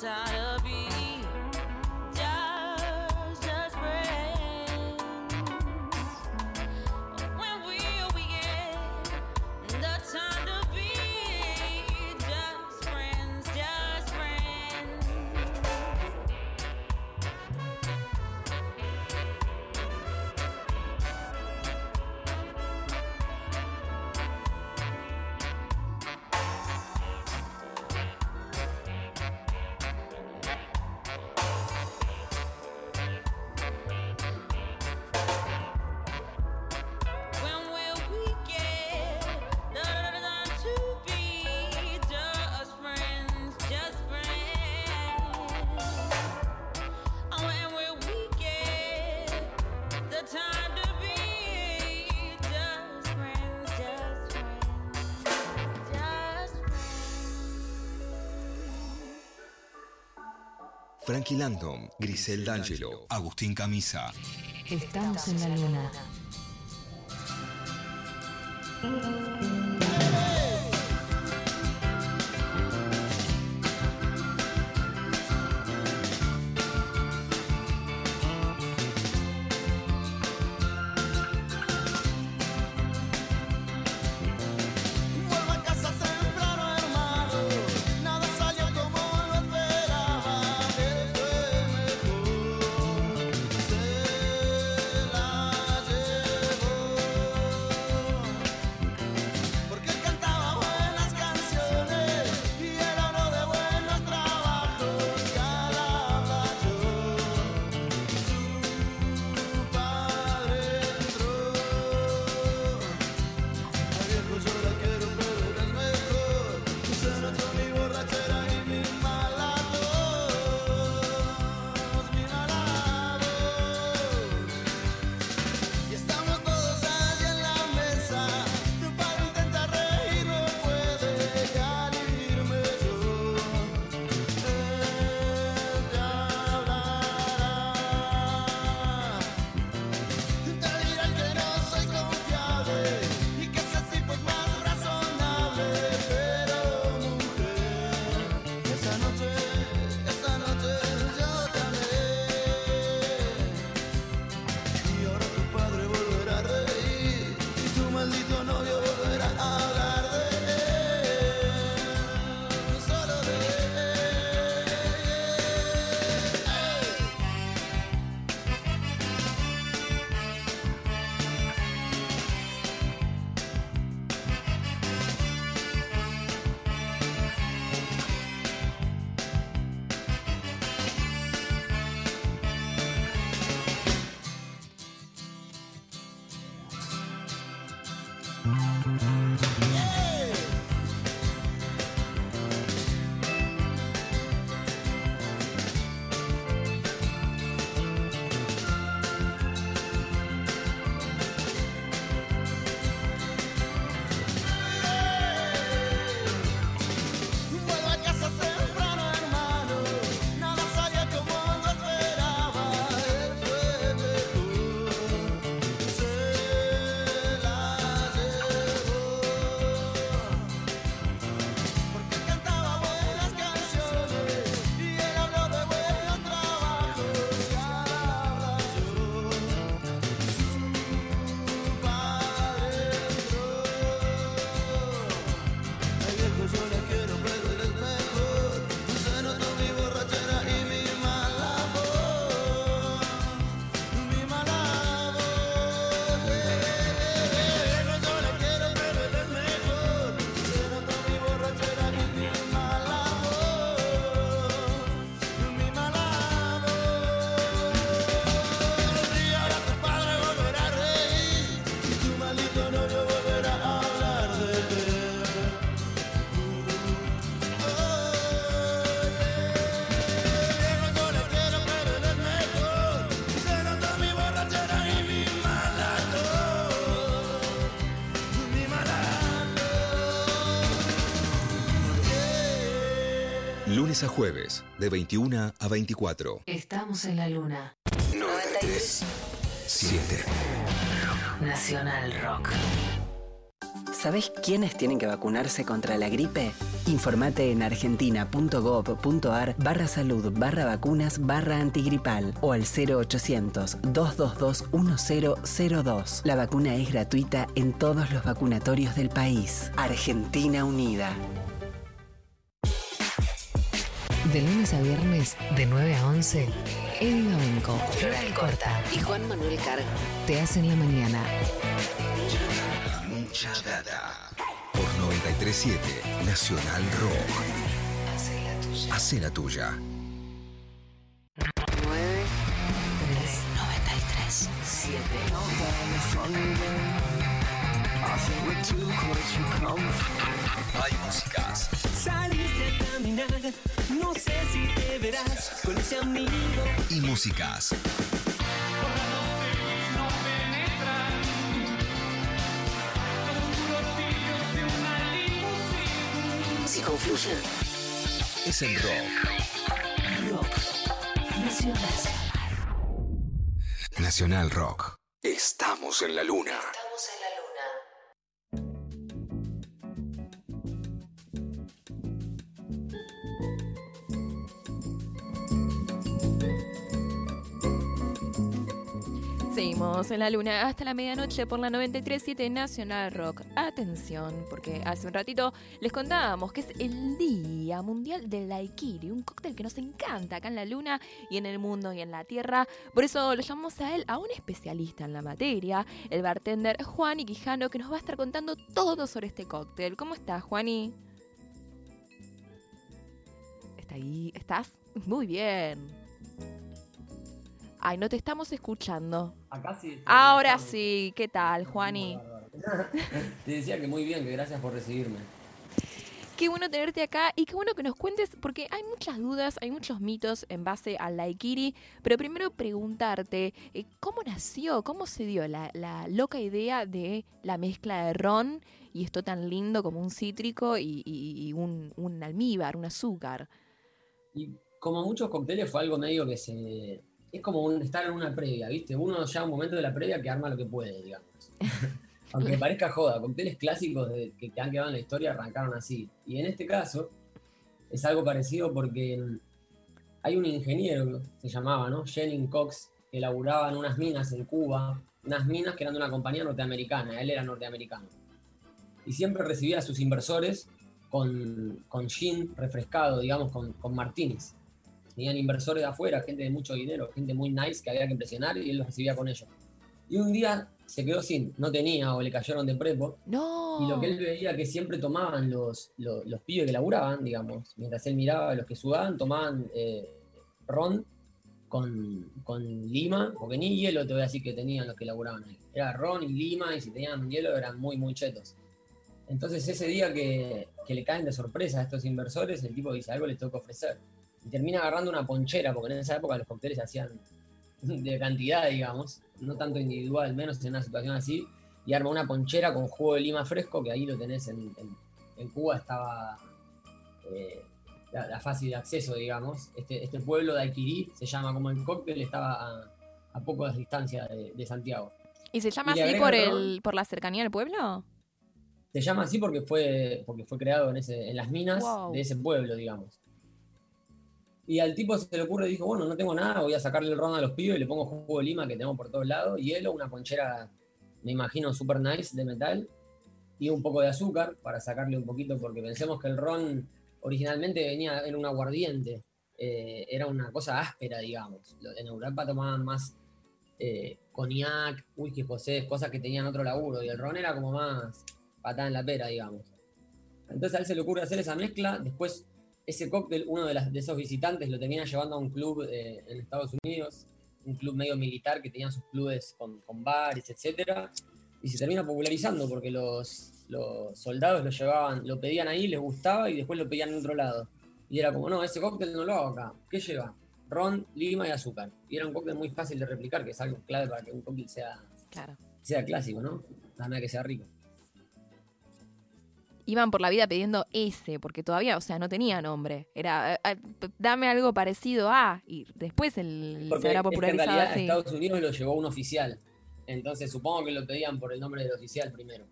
tired Frankie Grisel D'Angelo, Agustín Camisa. Estamos en la luna. Lunes a jueves, de 21 a 24. Estamos en la luna. 93 7. Nacional Rock. ¿Sabés quiénes tienen que vacunarse contra la gripe? Informate en argentina.gov.ar barra salud barra vacunas barra antigripal o al 0800-222-1002. La vacuna es gratuita en todos los vacunatorios del país. Argentina Unida. De lunes a viernes, de 9 a 11, Eddie Gabenco, Floral Corta y Juan Manuel Carg te hacen la mañana. Mucha data. Por 937 Nacional Rock. Hace la tuya. Hace la tuya. 9, 3, 93, 7. Hay músicas. Saliste a caminar, no sé si te verás con ese amigo. Y músicas. Si confluyen, Es el rock. rock. Nacional. Nacional Rock. Estamos en la luna. Seguimos en la luna hasta la medianoche por la 93.7 Nacional Rock. Atención, porque hace un ratito les contábamos que es el Día Mundial del Daiquiri, un cóctel que nos encanta acá en la luna y en el mundo y en la tierra. Por eso le llamamos a él, a un especialista en la materia, el bartender Juani Quijano, que nos va a estar contando todo sobre este cóctel. ¿Cómo estás, Juani? ¿Está ahí? ¿Estás? Muy bien. Ay, no te estamos escuchando. Acá sí. Ahora sí, ¿qué tal, Juani? Te decía que muy bien, que gracias por recibirme. Qué bueno tenerte acá y qué bueno que nos cuentes, porque hay muchas dudas, hay muchos mitos en base al daiquiri, pero primero preguntarte, eh, ¿cómo nació, cómo se dio la, la loca idea de la mezcla de ron y esto tan lindo como un cítrico y, y- y un, un almíbar, un azúcar? Y como muchos cócteles fue algo medio que se... Es como un, estar en una previa, ¿viste? Uno ya un momento de la previa que arma lo que puede, digamos. Aunque parezca joda, cócteles clásicos de- que, que han quedado en la historia arrancaron así. Y en este caso es algo parecido porque mm, hay un ingeniero, se llamaba, ¿no? Jennings Cox, que laburaba en unas minas en Cuba, unas minas que eran de una compañía norteamericana, él era norteamericano. Y siempre recibía a sus inversores con, con gin refrescado, digamos, con, con martinis. Tenían inversores de afuera, gente de mucho dinero, gente muy nice que había que impresionar y él los recibía con ellos. Y un día se quedó sin, no tenía o le cayeron de prepo. No. Y lo que él veía que siempre tomaban los, los, los pibes que laburaban, digamos, mientras él miraba a los que sudaban, tomaban eh, ron con, con lima, porque ni hielo te voy a decir que tenían los que laburaban ahí. Era ron y lima, y si tenían hielo eran muy, muy chetos. Entonces ese día que, que le caen de sorpresa a estos inversores, el tipo dice, algo les tengo que ofrecer. Y termina agarrando una ponchera, porque en esa época los cócteles se hacían de cantidad, digamos, no tanto individual, menos en una situación así, y arma una ponchera con jugo de lima fresco, que ahí lo tenés en, en- en Cuba, estaba eh, la, la fácil de acceso, digamos. Este, este pueblo de Aiquirí se llama como el cóctel, estaba a, a poca distancia de, de Santiago. ¿Y se llama y así por, el, por la cercanía al pueblo? Se llama así porque fue, porque fue creado en, ese, en las minas Wow. de ese pueblo, digamos. Y al tipo se le ocurre, dijo, bueno, no tengo nada, voy a sacarle el ron a los pibes le pongo jugo de lima que tenemos por todos lados, hielo, una ponchera, me imagino, super nice de metal, y un poco de azúcar para sacarle un poquito, porque pensemos que el ron originalmente venía en un aguardiente, eh, era una cosa áspera, digamos. En Europa tomaban más eh, cognac, whisky escocés, cosas que tenían otro laburo, y el ron era como más patada en la pera, digamos. Entonces a él se le ocurre hacer esa mezcla, después ese cóctel, uno de, las- de esos visitantes lo termina llevando a un club eh, en Estados Unidos, un club medio militar que tenían sus clubes con, con bares, etcétera, y se termina popularizando porque los, los soldados lo llevaban, lo pedían ahí, les gustaba y después lo pedían en otro lado. Y era como, no, ese cóctel no lo hago acá. ¿Qué lleva? Ron, lima y azúcar. Y era un cóctel muy fácil de replicar, que es algo clave para que un cóctel sea, Claro. sea clásico, ¿no? Nada que sea rico. Iban por la vida pidiendo ese, porque todavía, o sea, no tenía nombre. Era, eh, eh, dame algo parecido a, y después el, Porque se habrá es que en realidad. Estados Unidos lo llevó un oficial. Entonces supongo que lo pedían por el nombre del oficial primero.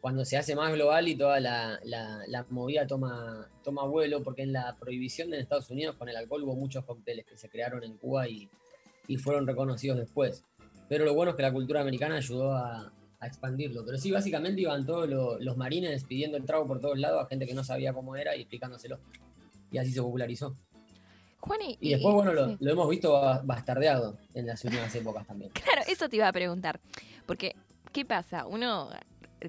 Cuando se hace más global y toda la, la- la movida toma, toma vuelo, porque en la prohibición en Estados Unidos con el alcohol hubo muchos cócteles que se crearon en Cuba y, y fueron reconocidos después. Pero lo bueno es que la cultura americana ayudó a, a expandirlo. Pero sí, básicamente iban todos lo- los marines pidiendo el trago por todos lados a gente que no sabía cómo era y explicándoselo. Y así se popularizó. Juani, Y después, bueno, lo, sí. lo hemos visto ba- bastardeado en las últimas épocas también. Claro, eso te iba a preguntar. Porque, ¿qué pasa? Uno.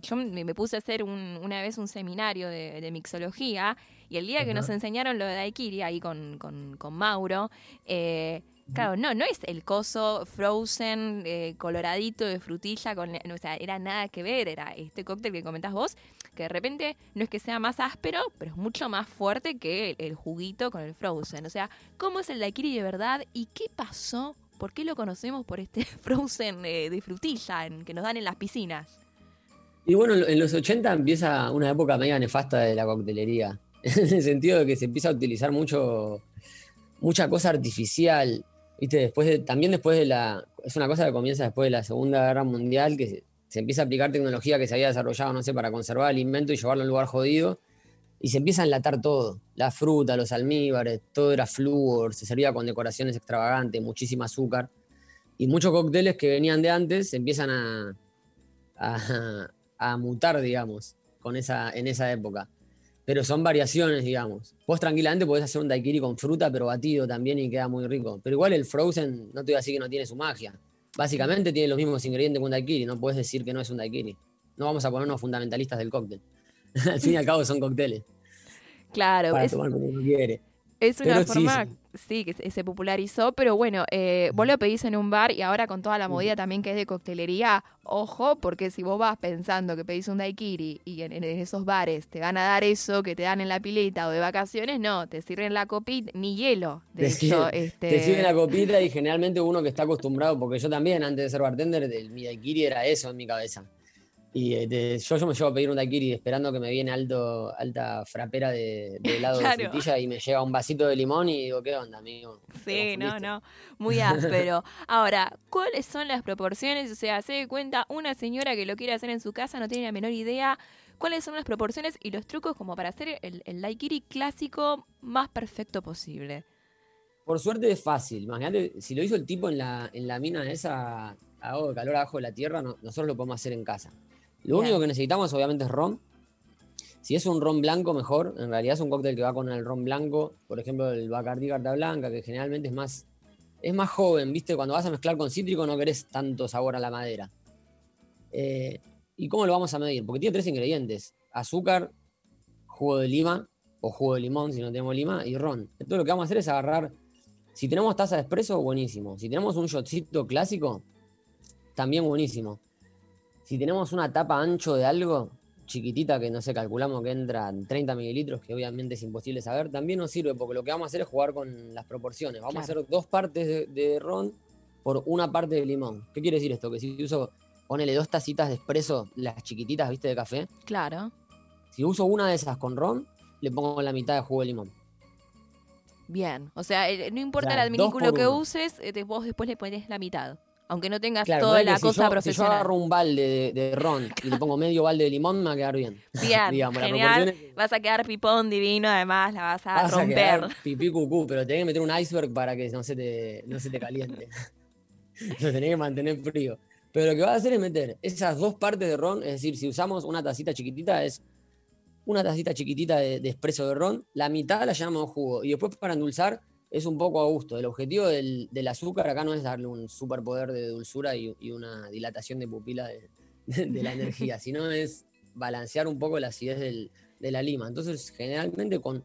Yo me puse a hacer un- una vez un seminario de, de mixología y el día que nos enseñaron lo de Daiquiri ahí con, con- con Mauro, eh, claro, no, no es el coso frozen, eh, coloradito de frutilla, con, o sea, era nada que ver, era este cóctel que comentás vos, que de repente no es que sea más áspero, pero es mucho más fuerte que el, juguito con el frozen. O sea, ¿cómo es el Daiquiri de verdad y qué pasó? ¿Por qué lo conocemos por este frozen eh, de frutilla que nos dan en las piscinas? Y bueno, en los 80 empieza una época media nefasta de la coctelería, en el sentido de que se empieza a utilizar mucho, mucha cosa artificial, ¿viste? Después de- también después de la, es una cosa que comienza después de la Segunda Guerra Mundial, que se, empieza a aplicar tecnología que se había desarrollado, no sé, para conservar alimento y llevarlo a un lugar jodido, y se empieza a enlatar todo, la fruta, los almíbares, todo era flúor, se servía con decoraciones extravagantes, muchísimo azúcar, y muchos cócteles que venían de antes se empiezan a, a, a mutar, digamos, con esa, en esa época. Pero son variaciones, digamos. Vos tranquilamente podés hacer un daiquiri con fruta, pero batido también y queda muy rico. Pero igual el frozen, no te voy a decir que no tiene su magia. Básicamente tiene los mismos ingredientes que un daiquiri, no puedes decir que no es un daiquiri. No vamos a ponernos fundamentalistas del cóctel. al fin y al cabo son cócteles, Claro, para es, tomar como uno quiere. es una pero forma, sí. Sí, que se, popularizó, pero bueno, eh, vos lo pedís en un bar y ahora con toda la movida también que es de coctelería, ojo, porque si vos vas pensando que pedís un daiquiri y en, en esos bares te van a dar eso que te dan en la pileta o de vacaciones, no, te sirven la copita, ni hielo, de Te hecho, sirven- este... Te sirven la copita y generalmente uno que está acostumbrado, porque yo también antes de ser bartender, el, mi daiquiri era eso en mi cabeza. Y de- yo, yo me llevo a pedir un daiquiri esperando que me viene alto, alta frapera de, de helado Claro. de frutilla y me llega un vasito de limón y digo, ¿qué onda, amigo? Sí, no, no, muy áspero. Ahora, ¿cuáles son las proporciones? O sea, se de cuenta una señora que lo quiere hacer en su casa, no tiene la menor idea. ¿Cuáles son las proporciones y los trucos como para hacer el, el daiquiri clásico más perfecto posible? Por suerte es fácil. Imagínate, si lo hizo el tipo en la, en la mina esa, hago de calor abajo de la tierra, no- nosotros lo podemos hacer en casa. Lo único que necesitamos obviamente es ron. Si es un ron blanco, mejor. En realidad es un cóctel que va con el ron blanco. Por ejemplo, el Bacardi Carta Blanca, que generalmente es más, es más joven, ¿viste? Cuando vas a mezclar con cítrico no querés tanto sabor a la madera. Eh, ¿Y cómo lo vamos a medir? Porque tiene tres ingredientes. Azúcar, jugo de lima o jugo de limón si no tenemos lima y ron. Entonces lo que vamos a hacer es agarrar, si tenemos taza de espresso, buenísimo. Si tenemos un shotcito clásico, también buenísimo. Si tenemos una tapa ancho de algo, chiquitita, que no sé, calculamos que entra en 30 mililitros, que obviamente es imposible saber, también nos sirve porque lo que vamos a hacer es jugar con las proporciones. Vamos a hacer dos partes de, de ron por una parte de limón. ¿Qué quiere decir esto? Que si uso, ponele dos tacitas de espresso, las chiquititas, viste, de café, Claro, si uso una de esas con ron, le pongo la mitad de jugo de limón. bien. O sea, el- no importa O sea, el adminículo que uno. uses, eh, te- vos después le pones la mitad. Aunque no tengas Claro, toda la que si cosa yo, Si yo profesional. agarro un balde de, de ron y le pongo medio balde de limón, me va a quedar bien. Bien, Digamos, genial. es- Vas a quedar pipón divino, además la vas a Vas romper. pipí cucú, pero tenés que meter un iceberg para que no se te, no se te caliente. Lo tenés que mantener frío. Pero lo que vas a hacer es meter esas dos partes de ron, es decir, si usamos una tacita chiquitita, es una tacita chiquitita de, de espresso de ron, la mitad la llamamos jugo. Y después para endulzar es un poco a gusto. El objetivo del, del azúcar acá no es darle un superpoder de dulzura y, y una dilatación de pupila de, de la energía, sino es balancear un poco la acidez del- de la lima. Entonces, generalmente con,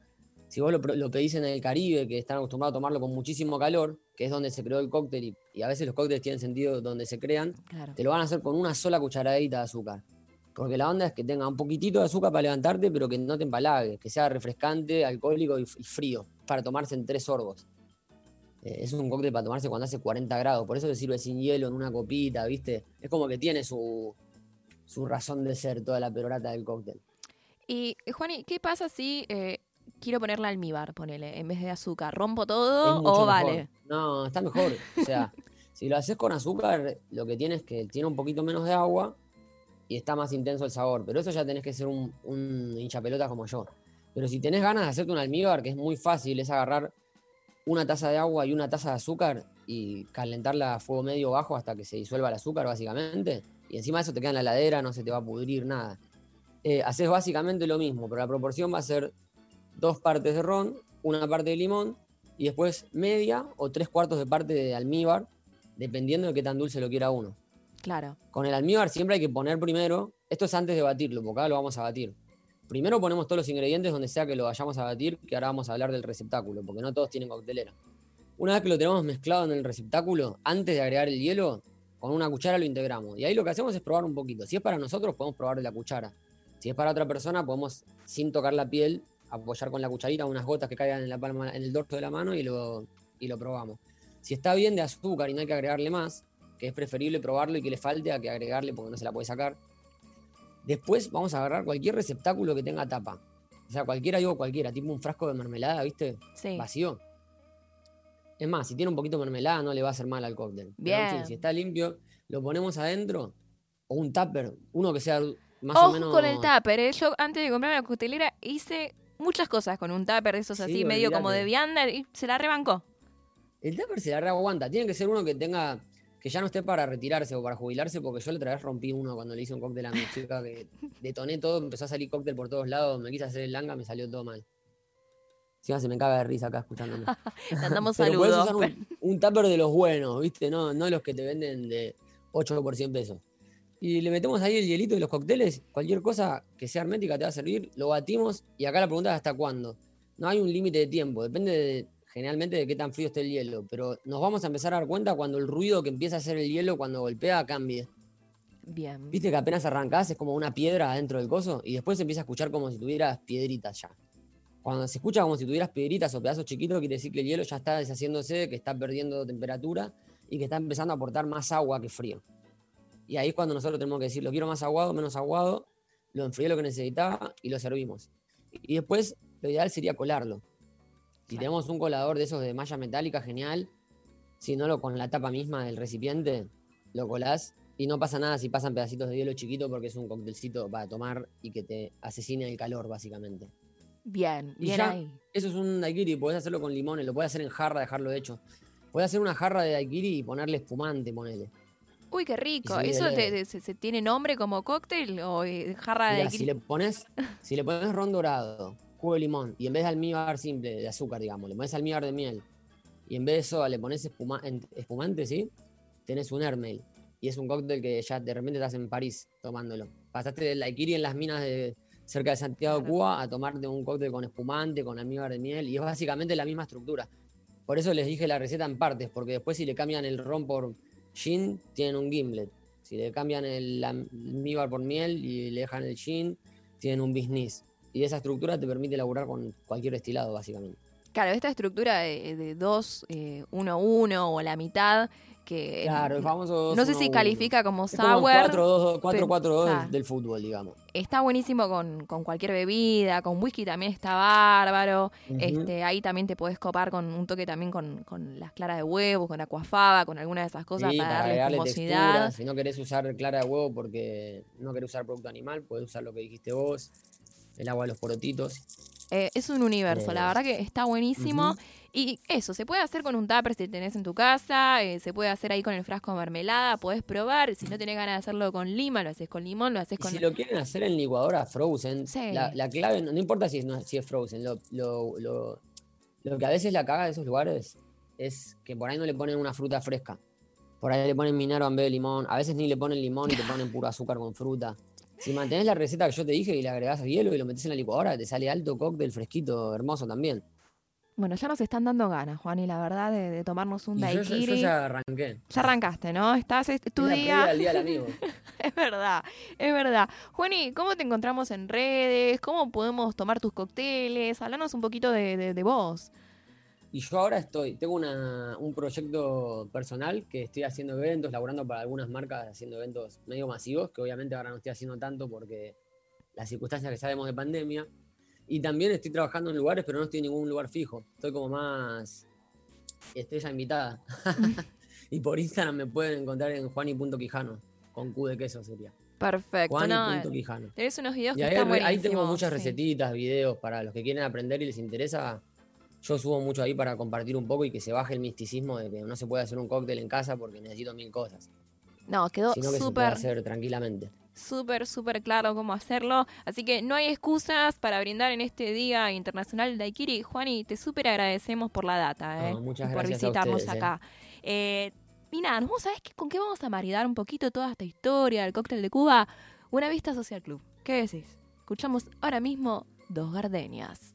si vos lo, lo pedís en el Caribe, que están acostumbrados a tomarlo con muchísimo calor, que es donde se creó el cóctel, y, y a veces los cócteles tienen sentido donde se crean, Claro. te lo van a hacer con una sola cucharadita de azúcar. Porque la onda es que tenga un poquitito de azúcar para levantarte, pero que no te empalague, que sea refrescante, alcohólico y frío, para tomarse en tres sorbos. Eh, es un cóctel para tomarse cuando hace 40 grados, por eso se sirve sin hielo, en una copita, ¿viste? Es como que tiene su, su razón de ser toda la perorata del cóctel. Y, eh, Juani, ¿qué pasa si eh, quiero ponerle almíbar, ponele, en vez de azúcar? ¿Rompo todo o mejor. vale? No, está mejor. O sea, si lo haces con azúcar, lo que tienes es que tiene un poquito menos de agua y está más intenso el sabor. Pero eso ya tenés que ser un, un hinchapelota como yo. Pero si tenés ganas de hacerte un almíbar, que es muy fácil, es agarrar una taza de agua y una taza de azúcar y calentarla a fuego medio bajo hasta que se disuelva el azúcar, básicamente. Y encima de eso te queda en la heladera, no se te va a pudrir nada. Eh, haces básicamente lo mismo, pero la proporción va a ser dos partes de ron, una parte de limón y después media o tres cuartos de parte de almíbar, dependiendo de qué tan dulce lo quiera uno. Claro. Con el almíbar siempre hay que poner primero, esto es antes de batirlo, porque ahora lo vamos a batir. Primero ponemos todos los ingredientes donde sea que lo vayamos a batir, que ahora vamos a hablar del receptáculo, porque no todos tienen coctelera. Una vez que lo tenemos mezclado en el receptáculo, antes de agregar el hielo, con una cuchara lo integramos. Y ahí lo que hacemos es probar un poquito. Si es para nosotros, podemos probar de la cuchara. Si es para otra persona, podemos, sin tocar la piel, apoyar con la cucharita unas gotas que caigan en, la palma, en el dorso de la mano y lo, y lo probamos. Si está bien de azúcar y no hay que agregarle más, que es preferible probarlo y que le falte a que agregarle porque no se la puede sacar. Después vamos a agarrar cualquier receptáculo que tenga tapa. O sea, cualquiera, digo cualquiera, tipo un frasco de mermelada, ¿viste? Sí. Vacío. Es más, si tiene un poquito de mermelada no le va a hacer mal al cóctel. Pero, en fin, Bien. si está limpio, lo ponemos adentro. O un tupper, uno que sea más o menos... con el tupper, ¿eh? Yo antes de comprarme la coctelera hice muchas cosas con un tupper de esos Sí, así, medio como de vianda y se la rebancó. El tupper se la reaguanta. Tiene que ser uno que tenga. Que ya no esté para retirarse o para jubilarse, porque yo la otra vez rompí uno cuando le hice un cóctel a mi chica que detoné todo, empezó a salir cóctel por todos lados, me quise hacer el langa, me salió todo mal. Encima se me caga de risa acá escuchándome. Saludos. usar un, un tupper de los buenos, ¿viste? No, no los que te venden de 8 por 100 pesos. Y le metemos ahí el hielito de los cócteles, cualquier cosa que sea hermética te va a servir, lo batimos y acá la pregunta es hasta cuándo. No hay un límite de tiempo, depende de- generalmente de qué tan frío esté el hielo, pero nos vamos a empezar a dar cuenta cuando el ruido que empieza a hacer el hielo cuando golpea cambie. Bien. Viste que apenas arrancás es como una piedra adentro del coso y después se empieza a escuchar como si tuvieras piedritas ya. Cuando se escucha como si tuvieras piedritas o pedazos chiquitos, quiere decir que el hielo ya está deshaciéndose, que está perdiendo temperatura y que está empezando a aportar más agua que frío. Y ahí es cuando nosotros tenemos que decir, lo quiero más aguado, menos aguado, lo enfrié lo que necesitaba y lo servimos. Y después lo ideal sería colarlo. Si tenemos un colador de esos de malla metálica, genial. Si no, lo con la tapa misma del recipiente, lo colás y no pasa nada si pasan pedacitos de hielo chiquito porque es un cóctelcito para tomar y que te asesine el calor, básicamente. Bien, Y bien ya, ahí. eso es un daiquiri, podés hacerlo con limones, lo podés hacer en jarra, dejarlo hecho. Podés hacer una jarra de daiquiri y ponerle espumante, ponele. Uy, qué rico. ¿Eso dele. te- te- se, se tiene nombre como cóctel o eh, jarra de daiquiri? si le pones, si le pones ron dorado, jugo de limón, y en vez de almíbar simple, de azúcar, digamos, le pones almíbar de miel, y en vez de soda le pones espuma- espumante, ¿sí? Tenés un Hermel. Y es un cóctel que ya de repente estás en París tomándolo. Pasaste del daiquiri en las minas de cerca de Santiago de. Cuba a tomarte un cóctel con espumante, con almíbar de miel, y es básicamente la misma estructura. Por eso les dije la receta en partes, porque después si le cambian el ron por gin, tienen un gimlet. Si le cambian el almíbar por miel y le dejan el gin, tienen un business. Y esa estructura te permite elaborar con cualquier destilado, básicamente. Claro, esta estructura de, de dos, eh, uno, uno o la mitad, que Claro, el famoso. no sé si 2-1-1. califica como Es sour. el 4-4-2 pero- 4-4-2 claro. del, fútbol, digamos. Está buenísimo con, con cualquier bebida, con whisky también está bárbaro. Este, ahí también te podés copar con un toque también con, con las claras de huevo, con aquafaba, con alguna de esas cosas Sí, para, darle espumosidad. textura. Si no querés usar clara de huevo porque no querés usar producto animal, podés usar lo que dijiste vos, el agua de los porotitos. Eh, es un universo, la Eh, verdad que está buenísimo. Y eso, se puede hacer con un tupper si tenés en tu casa, eh, se puede hacer ahí con el frasco de mermelada, podés probar. Si no tenés ganas de hacerlo con lima, lo haces con limón, lo haces Y con... si lo quieren hacer en licuadora frozen, Sí. la, la clave, no, no importa si es, no- si es frozen, lo, lo, lo- lo que a veces la caga de esos lugares es que por ahí no le ponen una fruta fresca. Por ahí le ponen minero en vez de limón. A veces ni le ponen limón y te ponen puro azúcar con fruta. Si mantenés la receta que yo te dije y le agregás hielo y lo metés en la licuadora, te sale alto cóctel fresquito, hermoso también. Bueno, ya nos están dando ganas, Juan, y la verdad, de, de tomarnos un Y yo, ya- daiquiri. yo ya arranqué. Ya arrancaste, ¿no? Estás, es tu Es día. previa del día del amigo. Es verdad, es verdad. Juani, ¿cómo te encontramos en redes? ¿Cómo podemos tomar tus cócteles? Háblanos un poquito de, de- de vos. Y yo ahora estoy, tengo una- un proyecto personal que estoy haciendo eventos, laburando para algunas marcas, haciendo eventos medio masivos, que obviamente ahora no estoy haciendo tanto porque las circunstancias que sabemos de pandemia. Y también estoy trabajando en lugares, pero no estoy en ningún lugar fijo. Estoy como más estrella invitada. y por Instagram me pueden encontrar en juani.quijano, con Q de queso sería. Perfecto. No, Juani.quijano. tenés unos videos Y que ahí, están ahí tengo muchas sí. recetitas, videos para los que quieren aprender y les interesa. Yo subo mucho ahí para compartir un poco y que se baje el misticismo de que no se puede hacer un cóctel en casa porque necesito mil cosas, No, quedó sino que se puede súper, hacer tranquilamente. súper, súper claro cómo hacerlo. Así que no hay excusas para brindar en este Día Internacional del Daiquiri. Juani, te súper agradecemos por la data, ¿eh? No, muchas y por gracias a visitarnos ¿eh? acá. Eh, y nada, ¿no ¿sabes qué, con qué vamos a maridar un poquito toda esta historia del cóctel de Cuba? Una vista social club. ¿Qué decís? Escuchamos ahora mismo Dos Gardenias.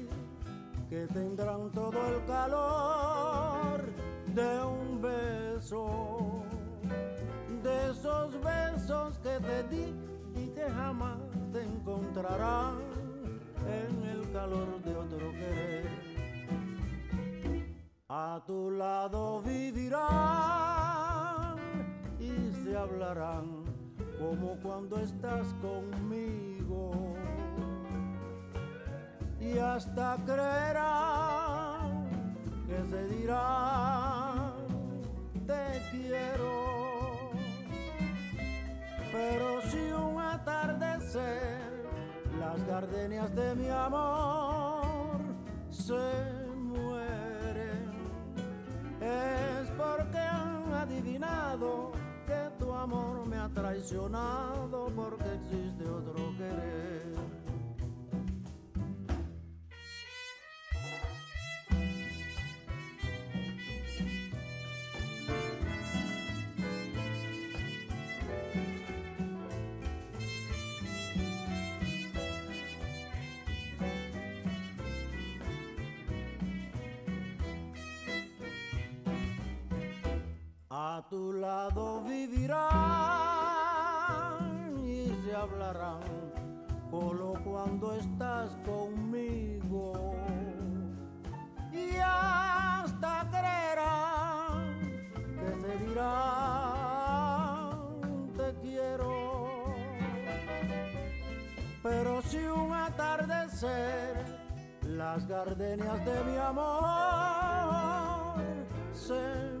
que tendrán todo el calor de un beso, de esos besos que te di y que jamás te encontrarán en el calor de otro querer. A tu lado vivirán y se hablarán como cuando estás conmigo y hasta creerán que se dirán te quiero. Pero si un atardecer las gardenias de mi amor se mueren, es porque han adivinado que tu amor me ha traicionado porque existe otro querer. A tu lado vivirán y se hablarán, solo cuando estás conmigo. Y hasta creerán que se dirán te quiero. Pero si un atardecer las gardenias de mi amor se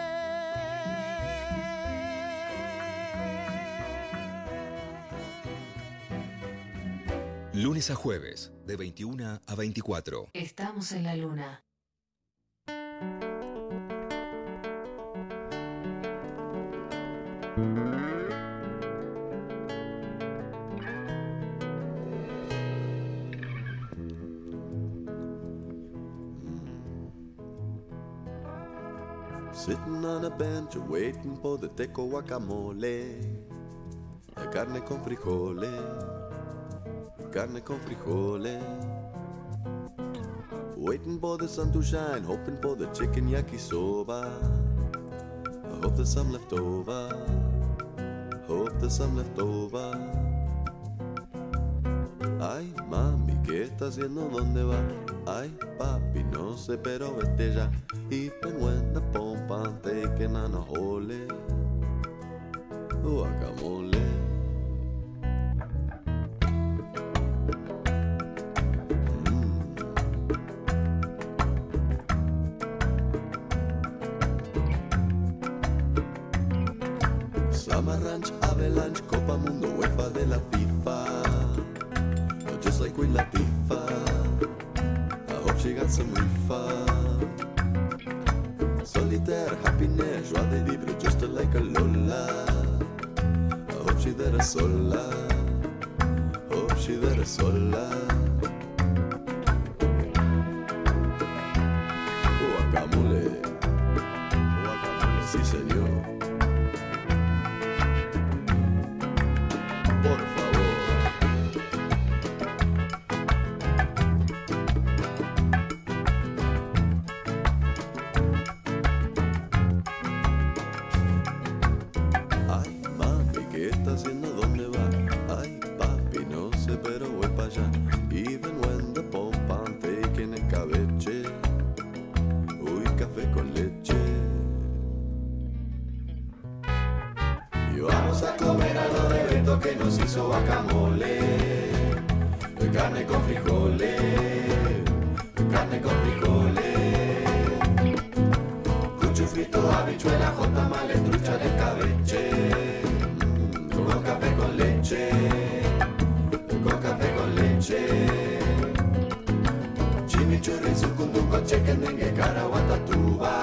Lunes a jueves, de 21 a 24. Estamos en la luna. Sitting on a bench waiting for the teco guacamole. La carne con frijoles, carne con frijoles. Waiting for the sun to shine, hoping for the chicken yakisoba. Hope there's some left over. Hope there's some left over. Ay, mami, ¿qué está haciendo? ¿Dónde va? Ay, papi, no sé, pero vete ya. Y when the pompa taking on a hole. Guacamole. Baba Mumba. Vamos a comer algo de Beto que nos hizo guacamole. Carne con frijoles. Carne con frijoles. Cucho frito, habichuela, jota, trucha de cabeche. Mm, Con café con leche. Con café con leche. Chimichurri, sucunduco, chicken dengue, caraguatatuba.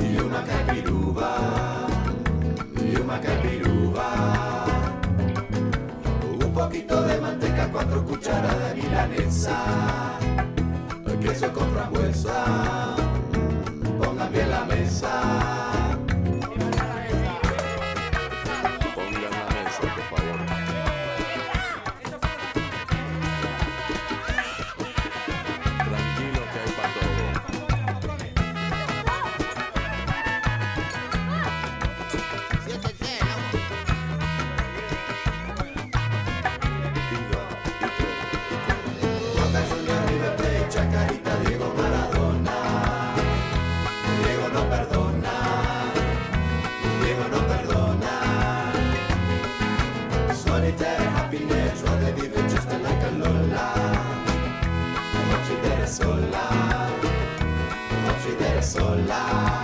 Y una caipiruba. Un poquito de manteca, cuatro cucharadas de milanesa. Queso con frambuesa. Pongan bien la mesa. your life.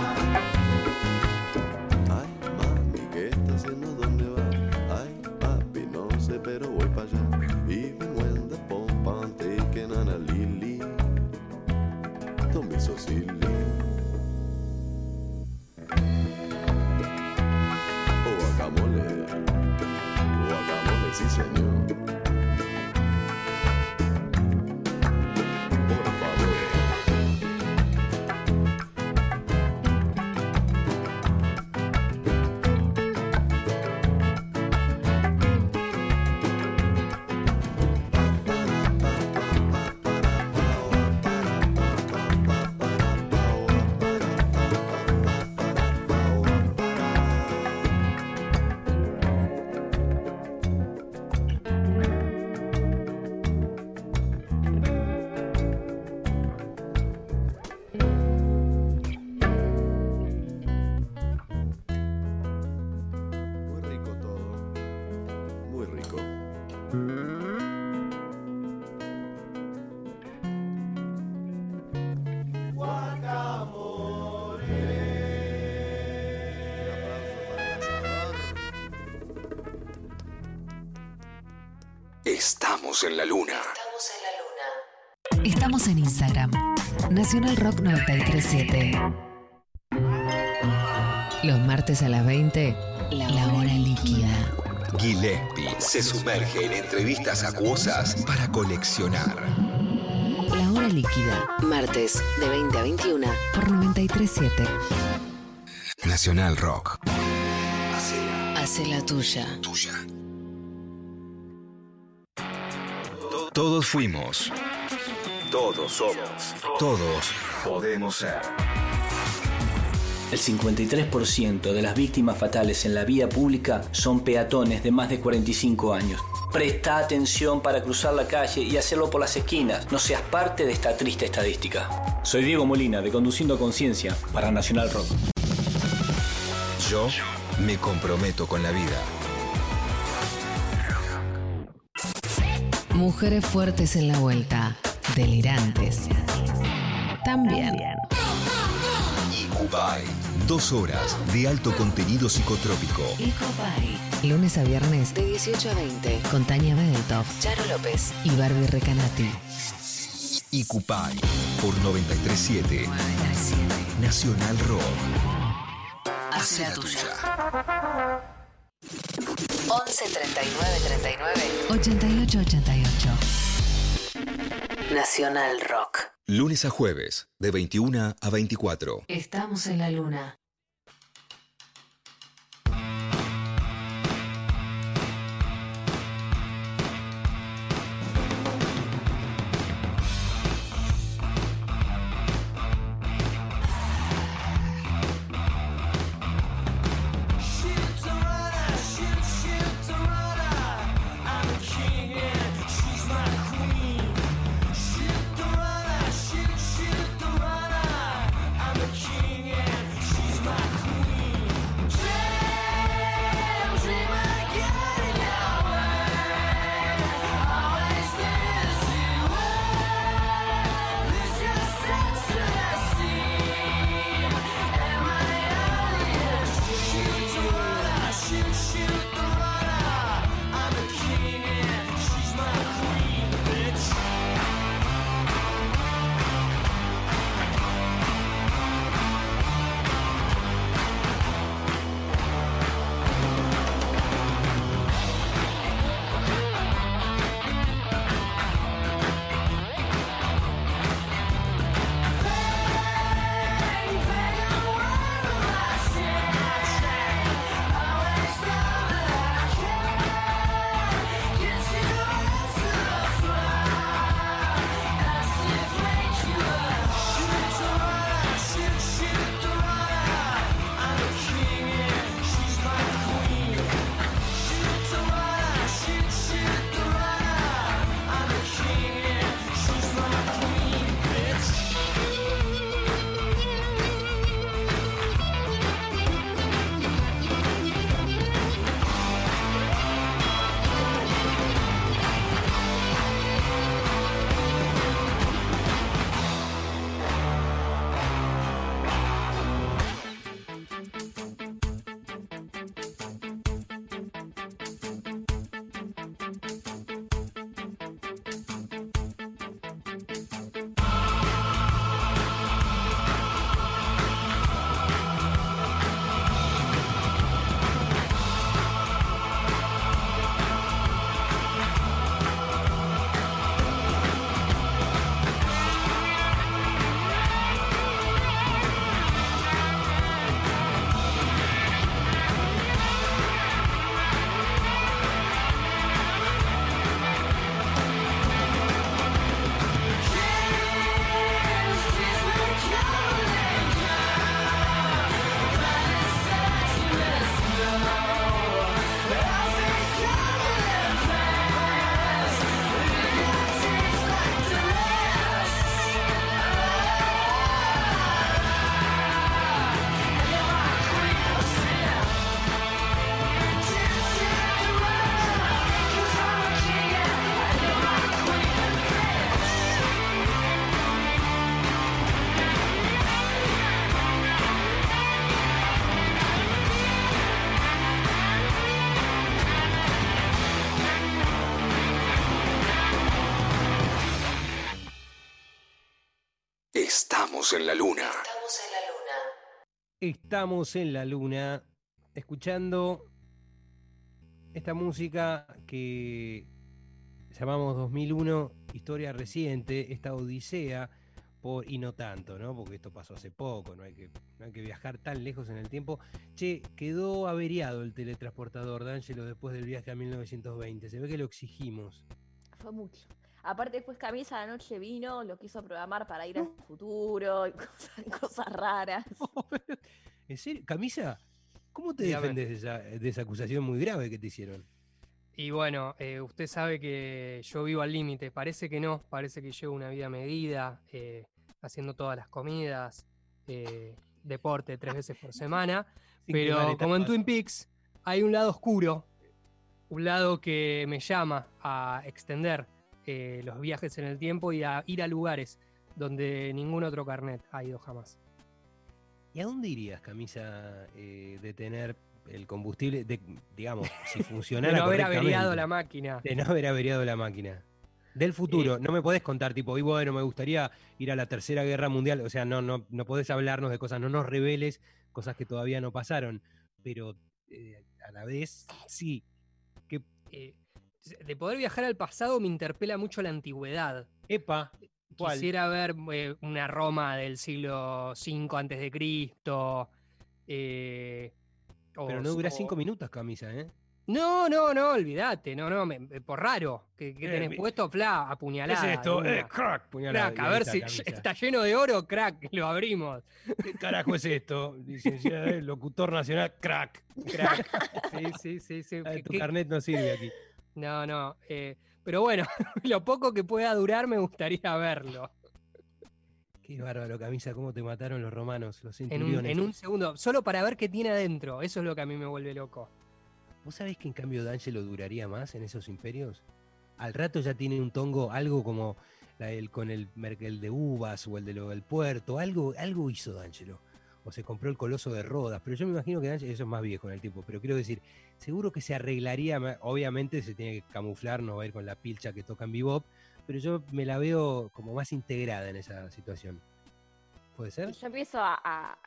Estamos en la luna. Estamos en Instagram. Nacional Rock 937. Los martes a las 20, la hora líquida. Gillespie se sumerge en entrevistas acuosas para coleccionar. La hora líquida. Martes de 20 a 21 por 937. Nacional Rock. Hace la tuya. Tuya. Todos fuimos. Todos somos. Todos podemos ser. El 53% de las víctimas fatales en la vía pública son peatones de más de 45 años. Presta atención para cruzar la calle y hacerlo por las esquinas. No seas parte de esta triste estadística. Soy Diego Molina de Conduciendo a Conciencia para Nacional Rock. Yo me comprometo con la vida. Mujeres fuertes en la vuelta. Delirantes. También. Cubay Dos horas de alto contenido psicotrópico. Ecopay. Lunes a viernes de 18 a 20 con Tania Bedeltoff, Charo López y Barbie Recanati. Icupay por 937 Nacional Rock. Hace la tuya. 11 39 39 88 88. Nacional Rock. Lunes a jueves, de 21 a 24. Estamos en la luna. Estamos en la luna. Estamos en la luna escuchando esta música que llamamos 2001 Historia Reciente, esta odisea por, y no tanto, ¿no? Porque esto pasó hace poco, no hay, que, no hay que viajar tan lejos en el tiempo. Che, quedó averiado el teletransportador D'Angelo después del viaje a 1920, se ve que lo exigimos. Fue mucho. Aparte después Camisa la noche vino, lo quiso programar para ir al futuro y cosas, cosas raras. ¿En serio? Camisa, ¿cómo te Dígame. defendes de esa, de esa acusación muy grave que te hicieron? Y bueno, eh, usted sabe que yo vivo al límite. Parece que no, parece que llevo una vida medida, eh, haciendo todas las comidas, eh, deporte tres veces por semana. Sin Pero como en. Twin Peaks, hay un lado oscuro, un lado que me llama a extender eh, los viajes en el tiempo y a ir a lugares donde ningún otro carnet ha ido jamás. ¿Y a dónde irías, camisa, eh, de tener el combustible, de, digamos, si funcionara De no haber averiado la máquina. De no haber averiado la máquina. Del futuro, no me podés contar, tipo, y bueno, me gustaría ir a la Tercera Guerra Mundial, o sea, no, no, no podés hablarnos de cosas, no nos reveles cosas que todavía no pasaron, pero eh, a la vez, sí. Que, Eh, de poder viajar al pasado me interpela mucho la antigüedad. epa, ¿cuál? Quisiera ver eh, una Roma del siglo V antes de Cristo. eh, pero no dura cinco minutos, camisa, ¿eh? No, no, no, olvídate, no, no, me- me- por raro. Que, que Eh, tenés puesto, fla, ¿Qué apuñalada. es esto? Eh, crack, puñalada, Crack, a ver si camisa. está lleno de oro, crack, lo abrimos. ¿Qué carajo es esto? Licenciado, locutor nacional, crack. Crack. Sí, sí, sí, sí. Ah, ¿Qué- tu qué- carnet no sirve aquí. No, no. eh, pero bueno, lo poco que pueda durar me gustaría verlo. Qué bárbaro, camisa, cómo te mataron los romanos, los En un, centuriones. en un segundo, solo para ver qué tiene adentro. Eso es lo que a mí me vuelve loco. ¿Vos sabés que en cambio D'Angelo duraría más en esos imperios? Al rato ya tiene un tongo, algo como la- el, con el, el de uvas o el de lo del puerto, algo, algo hizo D'Angelo. O se compró el coloso de Rodas, pero yo me imagino que eso es más viejo en el tiempo, pero quiero decir, seguro que se arreglaría, obviamente se tiene que camuflar, no va a ir con la pilcha que toca en bebop, pero yo me la veo como más integrada en esa situación. ¿Puede ser? Yo empiezo a, a-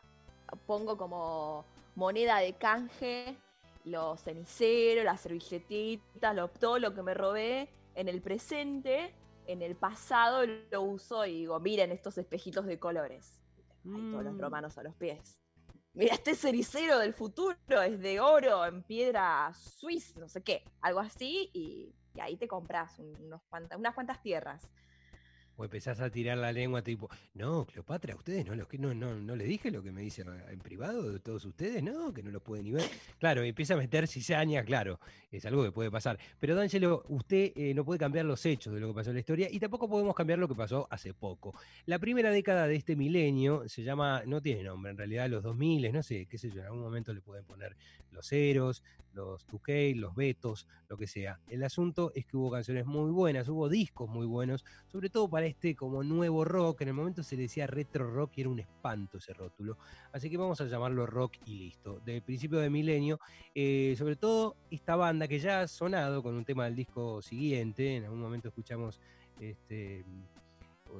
pongo como moneda de canje los ceniceros, las servilletitas, lo- todo lo que me robé en el presente, en el pasado lo uso y digo, miren estos espejitos de colores. Ahí todos los Mm. romanos a los pies. Mira, este cenicero del futuro es de oro en piedra suiza, no sé qué, algo así, y, y ahí te compras unos unas cuantas tierras. O empezás a tirar la lengua tipo, no, Cleopatra, ustedes no, los no, no, no les dije lo que me dicen en privado de todos ustedes, no, que no lo pueden ni ver. Claro, empieza a meter cizaña, claro, es algo que puede pasar. Pero D'Angelo, usted eh, no puede cambiar los hechos de lo que pasó en la historia y tampoco podemos cambiar lo que pasó hace poco. La primera década de este milenio se llama, no tiene nombre, en realidad los 2000, no sé, qué sé yo, en algún momento le pueden poner los ceros, los 2K, los betos, lo que sea. El asunto es que hubo canciones muy buenas, hubo discos muy buenos, sobre todo para este como nuevo rock. En el momento se decía retro rock y era un espanto ese rótulo. Así que vamos a llamarlo rock y listo. De principio de milenio, eh, sobre todo esta banda que ya ha sonado con un tema del disco siguiente. En algún momento escuchamos este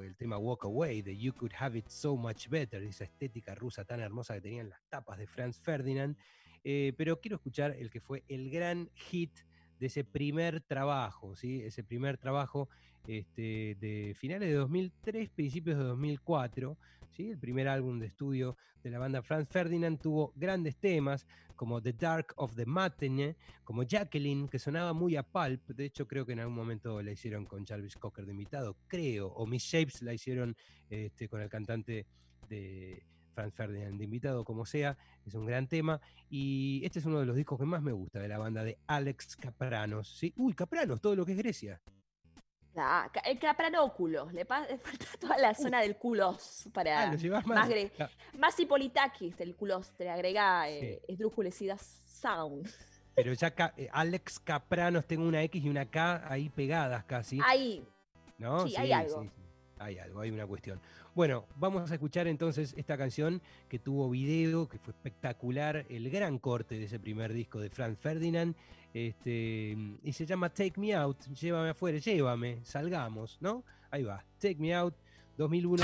el tema Walk Away de You Could Have It So Much Better, esa estética rusa tan hermosa que tenían las tapas de Franz Ferdinand. Eh, pero quiero escuchar el que fue el gran hit de ese primer trabajo, ¿sí? ese primer trabajo este, de finales de 2003, principios de 2004. ¿sí? El primer álbum de estudio de la banda Franz Ferdinand tuvo grandes temas como The Dark of the Matinee, como Jacqueline, que sonaba muy a pulp. De hecho, creo que en algún momento la hicieron con Jarvis Cocker de invitado, creo. O Miss Shapes la hicieron este, con el cantante de Franz Ferdinand de invitado, como sea. Es un gran tema. Y este es uno de los discos que más me gusta de la banda de Alex Capranos. ¿sí? Uy, Capranos, todo lo que es Grecia. El capranóculo, le, le falta toda la zona del culos para Ah, más, más hipolitakis del culos, te agrega eh, esdrújules y das sound. Pero ya ca- eh, Alex Capranos, tengo una X y una K ahí pegadas casi. Ahí, ¿No? Sí, hay algo. sí hay algo, hay una cuestión. Bueno, vamos a escuchar entonces esta canción que tuvo video, que fue espectacular, el gran corte de ese primer disco de Franz Ferdinand, este, y se llama Take Me Out, llévame afuera, llévame, salgamos, ¿no? Ahí va, Take Me Out 2001.